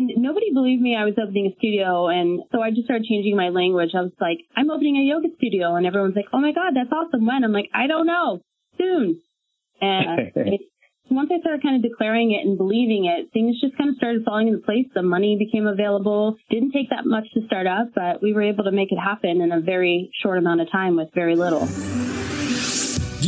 And nobody believed me I was opening a studio. And so I just started changing my language. I was like, I'm opening a yoga studio. And everyone's like, oh my God, that's awesome. When? I'm like, I don't know. Soon. And it, once I started kind of declaring it and believing it, things just kind of started falling into place. The money became available. Didn't take that much to start up, but we were able to make it happen in a very short amount of time with very little.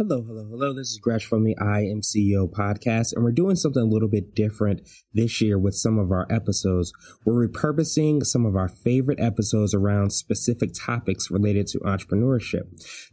Hello, hello, hello. This is Gresh from the I Am CEO podcast, and we're doing something a little bit different this year with some of our episodes. We're repurposing some of our favorite episodes around specific topics related to entrepreneurship.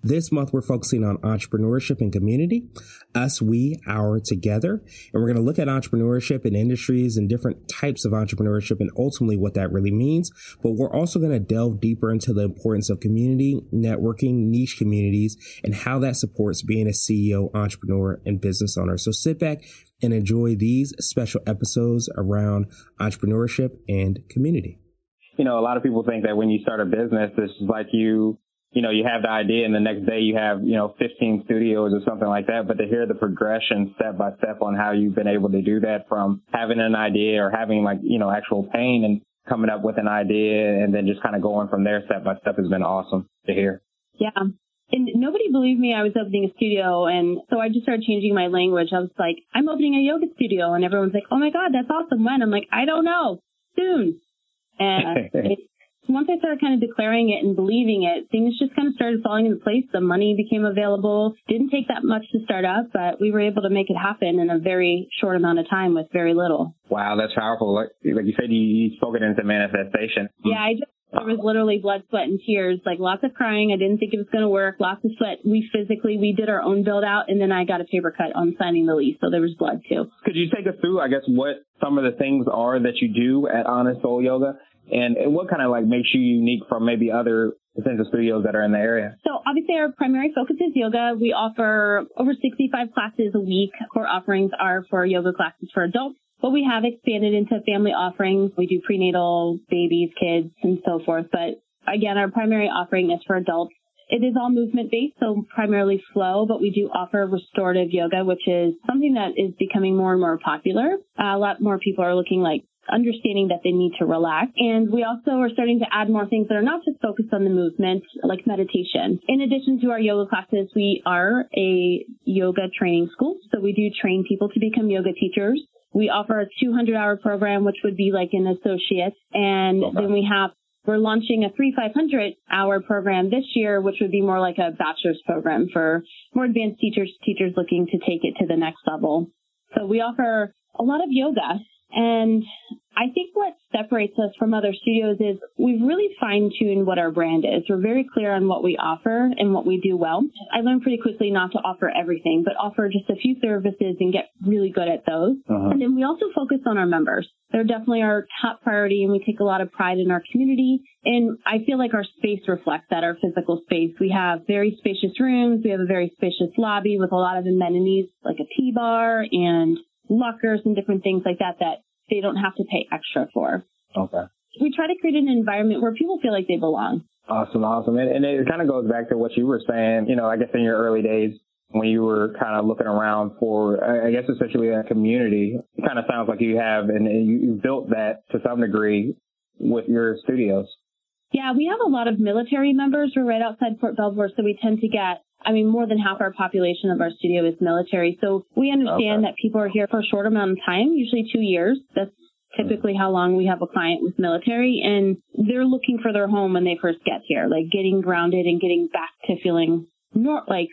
This month, we're focusing on entrepreneurship and community, us, we, our, together, and we're going to look at entrepreneurship and industries and different types of entrepreneurship and ultimately what that really means. But we're also going to delve deeper into the importance of community, networking, niche communities, and how that supports being being a CEO, entrepreneur, and business owner. So sit back and enjoy these special episodes around entrepreneurship and community. You know, a lot of people think that when you start a business, this is like you, you know, you have the idea and the next day you have, you know, 15 studios or something like that. But to hear the progression step by step on how you've been able to do that from having an idea or having like, you know, actual pain and coming up with an idea and then just kind of going from there step by step has been awesome to hear. Yeah. And nobody believed me I was opening a studio. And so I just started changing my language. I was like, I'm opening a yoga studio. And everyone's like, oh my God, that's awesome. When? I'm like, I don't know. Soon. And uh, it, once I started kind of declaring it and believing it, things just kind of started falling into place. The money became available. Didn't take that much to start up, but we were able to make it happen in a very short amount of time with very little. Wow, that's powerful. Like, like you said, you, you spoke it into manifestation. Yeah, I just there was literally blood, sweat, and tears, like lots of crying. I didn't think it was going to work. Lots of sweat. We physically, we did our own build out, and then I got a paper cut on signing the lease. So there was blood too. Could you take us through, I guess, what some of the things are that you do at Honest Soul Yoga, and, and what kind of like makes you unique from maybe other potential studios that are in the area? So obviously our primary focus is yoga. We offer over 65 classes a week. Core offerings are for yoga classes for adults but we have expanded into family offerings. We do prenatal, babies, kids, and so forth. But again, our primary offering is for adults. It is all movement based, so primarily flow, but we do offer restorative yoga, which is something that is becoming more and more popular. Uh, a lot more people are looking like understanding that they need to relax. And we also are starting to add more things that are not just focused on the movement, like meditation. In addition to our yoga classes, we are a yoga training school. So we do train people to become yoga teachers. We offer a 200 hour program, which would be like an associate. And okay. then we have, we're launching a three 500 hour program this year, which would be more like a bachelor's program for more advanced teachers, teachers looking to take it to the next level. So we offer a lot of yoga and I think what separates us from other studios is we've really fine tuned what our brand is. We're very clear on what we offer and what we do well. I learned pretty quickly not to offer everything, but offer just a few services and get really good at those. Uh-huh. And then we also focus on our members. They're definitely our top priority and we take a lot of pride in our community. And I feel like our space reflects that, our physical space. We have very spacious rooms. We have a very spacious lobby with a lot of amenities like a tea bar and lockers and different things like that that they don't have to pay extra for. Okay. We try to create an environment where people feel like they belong. Awesome, awesome. And, and it kind of goes back to what you were saying, you know, I guess in your early days when you were kind of looking around for, I guess, essentially a community. It kind of sounds like you have, and you, you built that to some degree with your studios. Yeah, we have a lot of military members. We're right outside Fort Belvoir, so we tend to get I mean, more than half our population of our studio is military. So we understand okay. that people are here for a short amount of time, usually two years. That's typically how long we have a client with military and they're looking for their home when they first get here, like getting grounded and getting back to feeling more like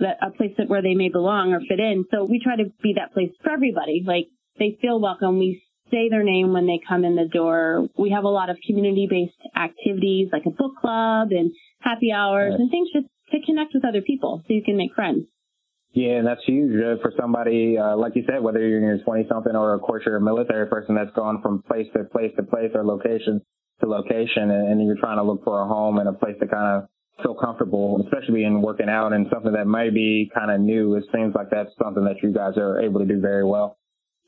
that a place that where they may belong or fit in. So we try to be that place for everybody. Like they feel welcome. We say their name when they come in the door. We have a lot of community based activities like a book club and happy hours right. and things just connect with other people so you can make friends. Yeah, and that's huge uh, for somebody, uh, like you said, whether you're in your 20 something or of course you're a military person that's gone from place to place to place or location. to location and, and you're trying to look for a home and a place to kind of feel comfortable, especially in working out and something that might be kind of new. It seems like that's something that you guys are able to do very well.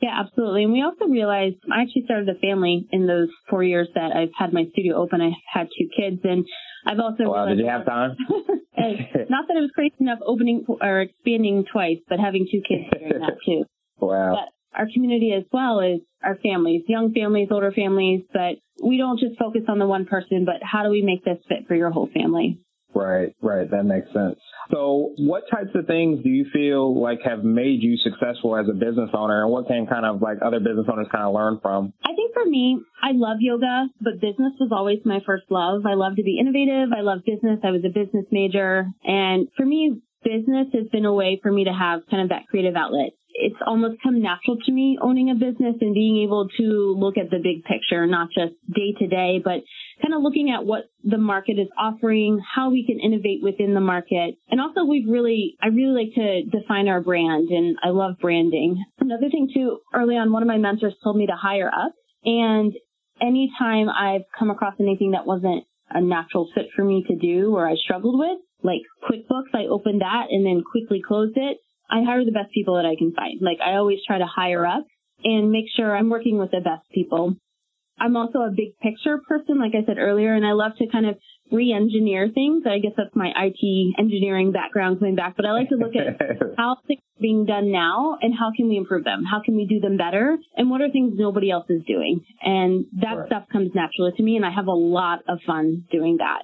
Yeah, absolutely. And we also realized I actually started a family in those four years that I've had my studio open. I've had two kids and I've also. Oh, wow, did you have time? not that it was crazy enough opening or expanding twice, but having two kids during that too. Wow. But our community as well is our families, young families, older families, but we don't just focus on the one person, but how do we make this fit for your whole family? Right, right. That makes sense. So what types of things do you feel like have made you successful as a business owner and what can kind of like other business owners kind of learn from? I think for me, I love yoga, but business was always my first love. I love to be innovative. I love business. I was a business major. And for me, business has been a way for me to have kind of that creative outlet it's almost come natural to me owning a business and being able to look at the big picture, not just day to day, but kind of looking at what the market is offering, how we can innovate within the market. And also we've really, I really like to define our brand and I love branding. Another thing too, early on, one of my mentors told me to hire up and anytime I've come across anything that wasn't a natural fit for me to do or I struggled with, like QuickBooks, I opened that and then quickly closed it I hire the best people that I can find. Like I always try to hire up and make sure I'm working with the best people. I'm also a big picture person, like I said earlier, and I love to kind of re-engineer things. I guess that's my IT engineering background coming back, but I like to look at how things are being done now and how can we improve them? How can we do them better? And what are things nobody else is doing? And that stuff comes naturally to me and I have a lot of fun doing that.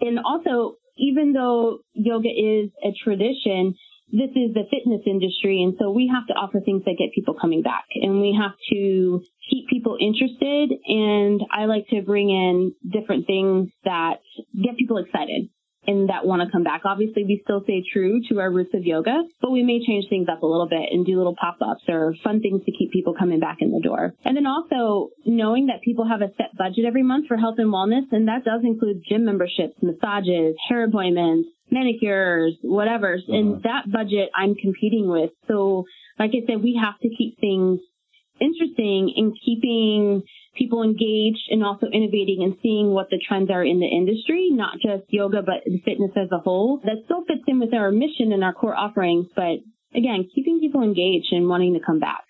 And also, even though yoga is a tradition, this is the fitness industry. And so we have to offer things that get people coming back and we have to keep people interested. And I like to bring in different things that get people excited and that want to come back. Obviously, we still stay true to our roots of yoga, but we may change things up a little bit and do little pop-ups or fun things to keep people coming back in the door. And then also knowing that people have a set budget every month for health and wellness, and that does include gym memberships, massages, hair appointments, manicures, whatever. Uh-huh. And that budget I'm competing with. So like I said, we have to keep things interesting in keeping people engaged and also innovating and seeing what the trends are in the industry, not just yoga, but fitness as a whole. That still fits in with our mission and our core offerings, but again, keeping people engaged and wanting to come back.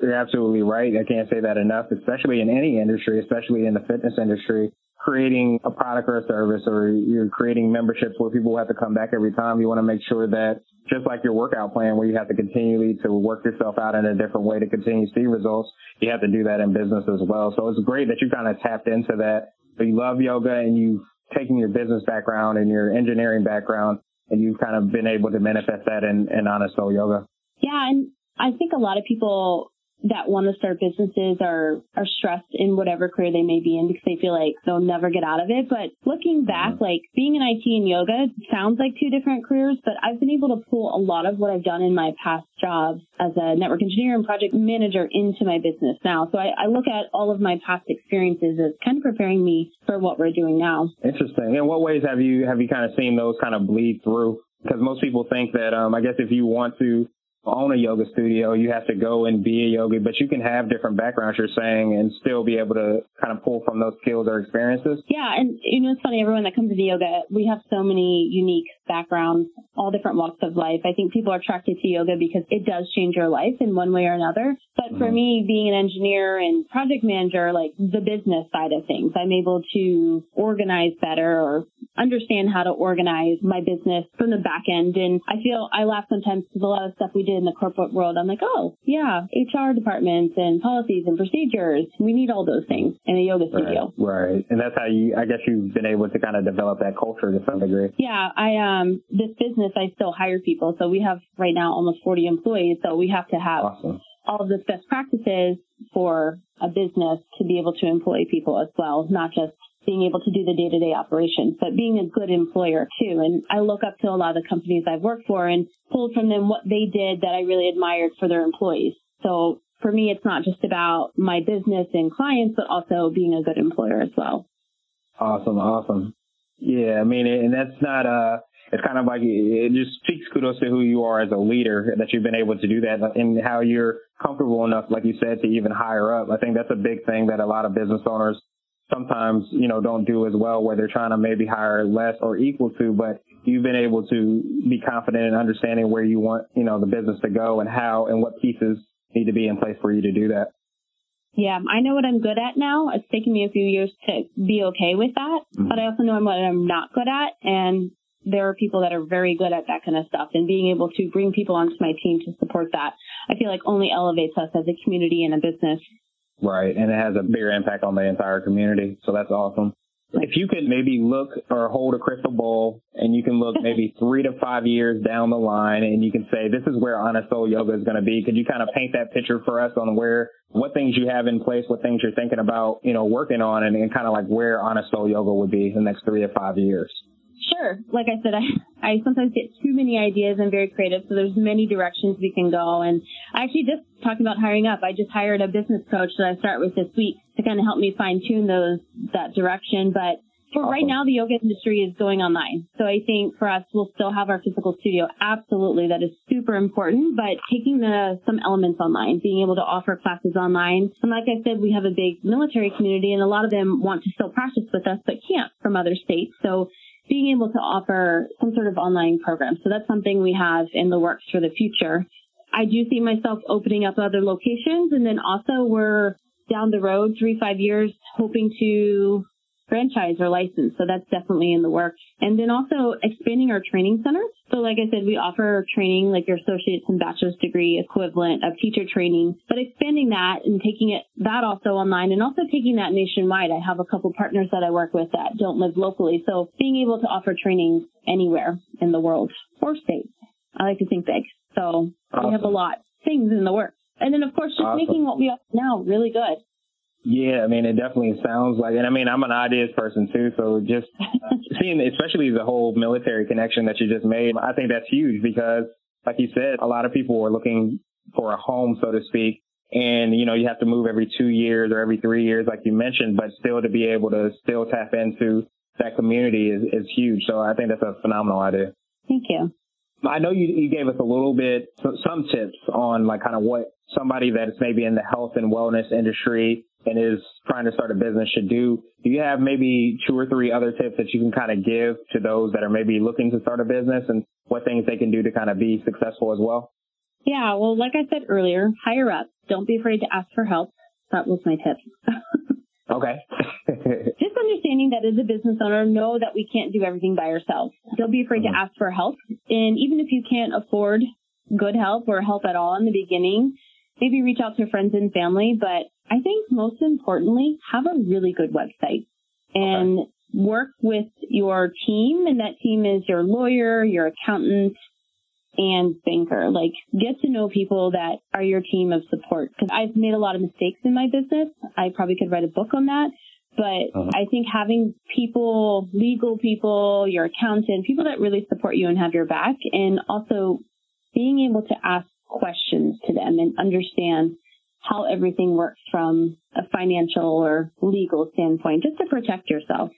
You're absolutely right. I can't say that enough, especially in any industry, especially in the fitness industry creating a product or a service or you're creating memberships where people have to come back every time, you want to make sure that just like your workout plan where you have to continually to work yourself out in a different way to continue to see results, you have to do that in business as well. So it's great that you kind of tapped into that. But you love yoga and you've taken your business background and your engineering background and you've kind of been able to manifest that in, in Honest Soul Yoga. Yeah, and I think a lot of people that want to start businesses are are stressed in whatever career they may be in because they feel like they'll never get out of it. But looking back, mm-hmm. like being in IT and yoga sounds like two different careers, but I've been able to pull a lot of what I've done in my past jobs as a network engineer and project manager into my business now. So I, I look at all of my past experiences as kind of preparing me for what we're doing now. Interesting. In what ways have you have you kind of seen those kind of bleed through? Because most people think that um, I guess if you want to own a yoga studio, you have to go and be a yogi, but you can have different backgrounds, you're saying, and still be able to kind of pull from those skills or experiences. Yeah. And, you know, it's funny, everyone that comes to yoga, we have so many unique backgrounds, all different walks of life. I think people are attracted to yoga because it does change your life in one way or another. But mm-hmm. for me, being an engineer and project manager, like the business side of things, I'm able to organize better or understand how to organize my business from the back end. And I feel I laugh sometimes because a lot of stuff we did in the corporate world, I'm like, oh, yeah, HR departments and policies and procedures. We need all those things in a yoga studio. Right. right. And that's how you, I guess you've been able to kind of develop that culture to some degree. Yeah. I, um, this business, I still hire people. So we have right now almost 40 employees. So we have to have awesome. all of the best practices for a business to be able to employ people as well, not just being able to do the day to day operations, but being a good employer too. And I look up to a lot of the companies I've worked for and pulled from them what they did that I really admired for their employees. So for me, it's not just about my business and clients, but also being a good employer as well. Awesome. Awesome. Yeah. I mean, and that's not, uh, it's kind of like it just speaks kudos to who you are as a leader that you've been able to do that and how you're comfortable enough, like you said, to even hire up. I think that's a big thing that a lot of business owners sometimes, you know, don't do as well where they're trying to maybe hire less or equal to, but you've been able to be confident in understanding where you want, you know, the business to go and how and what pieces need to be in place for you to do that. Yeah, I know what I'm good at now. It's taken me a few years to be okay with that, mm-hmm. but I also know what I'm not good at. And there are people that are very good at that kind of stuff and being able to bring people onto my team to support that, I feel like only elevates us as a community and a business. Right. And it has a bigger impact on the entire community. So that's awesome. If you could maybe look or hold a crystal ball and you can look maybe three to five years down the line and you can say, this is where Honest Soul Yoga is going to be. Could you kind of paint that picture for us on where, what things you have in place, what things you're thinking about, you know, working on and, and kind of like where Honest Soul Yoga would be in the next three to five years? Sure. Like I said, I, I sometimes get too many ideas. I'm very creative, so there's many directions we can go. And I actually just talking about hiring up. I just hired a business coach that I start with this week to kind of help me fine tune those that direction. But for awesome. right now, the yoga industry is going online. So I think for us, we'll still have our physical studio. Absolutely, that is super important. But taking the some elements online, being able to offer classes online, and like I said, we have a big military community, and a lot of them want to still practice with us, but can't from other states. So being able to offer some sort of online program. So that's something we have in the works for the future. I do see myself opening up other locations and then also we're down the road, three, five years, hoping to franchise or license. So that's definitely in the work. And then also expanding our training center. So like I said, we offer training like your associate's and bachelor's degree equivalent of teacher training, but expanding that and taking it that also online and also taking that nationwide. I have a couple partners that I work with that don't live locally. So being able to offer training anywhere in the world or state. I like to think big. So awesome. we have a lot things in the works. And then of course just awesome. making what we offer now really good. Yeah, I mean, it definitely sounds like, and I mean, I'm an ideas person too, so just seeing, especially the whole military connection that you just made, I think that's huge because, like you said, a lot of people are looking for a home, so to speak, and you know, you have to move every two years or every three years, like you mentioned, but still to be able to still tap into that community is, is huge. So I think that's a phenomenal idea. Thank you. I know you, you gave us a little bit, some tips on like kind of what somebody that's maybe in the health and wellness industry and is trying to start a business should do. Do you have maybe two or three other tips that you can kind of give to those that are maybe looking to start a business and what things they can do to kind of be successful as well? Yeah, well, like I said earlier, hire up. Don't be afraid to ask for help. That was my tip. okay. Just understanding that as a business owner, know that we can't do everything by ourselves. Don't be afraid mm-hmm. to ask for help. And even if you can't afford good help or help at all in the beginning, maybe reach out to friends and family, but I think most importantly, have a really good website and okay. work with your team. And that team is your lawyer, your accountant, and banker. Like get to know people that are your team of support. Cause I've made a lot of mistakes in my business. I probably could write a book on that. But uh-huh. I think having people, legal people, your accountant, people that really support you and have your back and also being able to ask questions to them and understand how everything works from a financial or legal standpoint, just to protect yourself.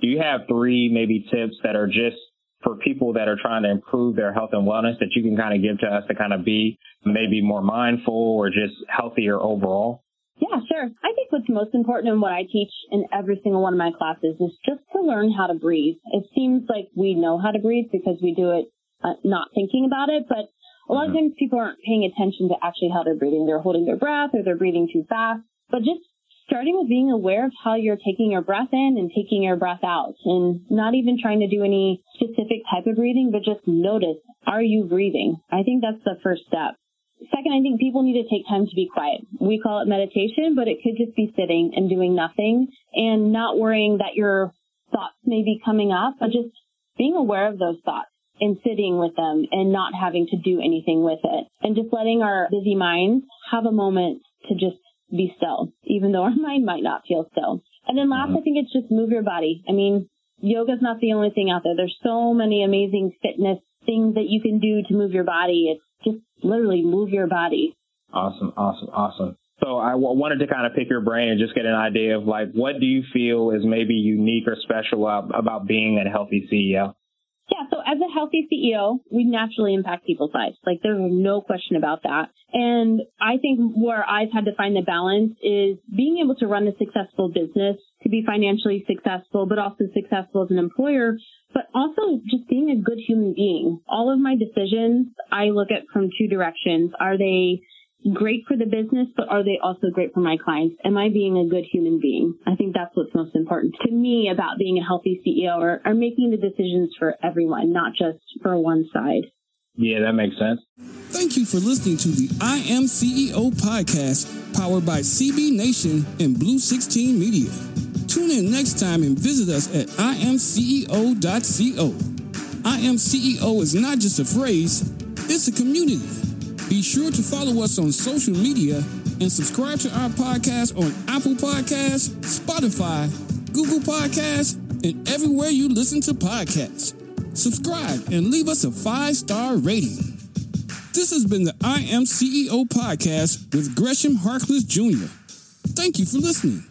Do you have three maybe tips that are just for people that are trying to improve their health and wellness that you can kind of give to us to kind of be maybe more mindful or just healthier overall? Yeah, sure. I think what's most important and what I teach in every single one of my classes is just to learn how to breathe. It seems like we know how to breathe because we do it uh, not thinking about it, but a lot of mm-hmm. times people aren't paying attention to actually how they're breathing. They're holding their breath or they're breathing too fast. But just starting with being aware of how you're taking your breath in and taking your breath out and not even trying to do any specific type of breathing, but just notice, are you breathing? I think that's the first step. Second, I think people need to take time to be quiet. We call it meditation, but it could just be sitting and doing nothing and not worrying that your thoughts may be coming up, but just being aware of those thoughts and sitting with them and not having to do anything with it and just letting our busy minds have a moment to just be still, even though our mind might not feel still. And then last, mm-hmm. I think it's just move your body. I mean, yoga's not the only thing out there. There's so many amazing fitness things that you can do to move your body. It's just literally move your body. Awesome, awesome, awesome. So I w- wanted to kind of pick your brain and just get an idea of like, what do you feel is maybe unique or special about being a healthy CEO? Yeah, so as a healthy CEO, we naturally impact people's lives. Like there's no question about that. And I think where I've had to find the balance is being able to run a successful business, to be financially successful, but also successful as an employer, but also just being a good human being. All of my decisions I look at from two directions. Are they great for the business, but are they also great for my clients? Am I being a good human being? I think that's what's most important to me about being a healthy CEO or, or making the decisions for everyone, not just for one side. Yeah, that makes sense. Thank you for listening to the I Am CEO podcast powered by CB Nation and Blue 16 Media. Tune in next time and visit us at imceo.co. I Am CEO is not just a phrase, it's a community. Be sure to follow us on social media and subscribe to our podcast on Apple Podcasts, Spotify, Google Podcasts, and everywhere you listen to podcasts. Subscribe and leave us a five star rating. This has been the I Am CEO podcast with Gresham Harkless Jr. Thank you for listening.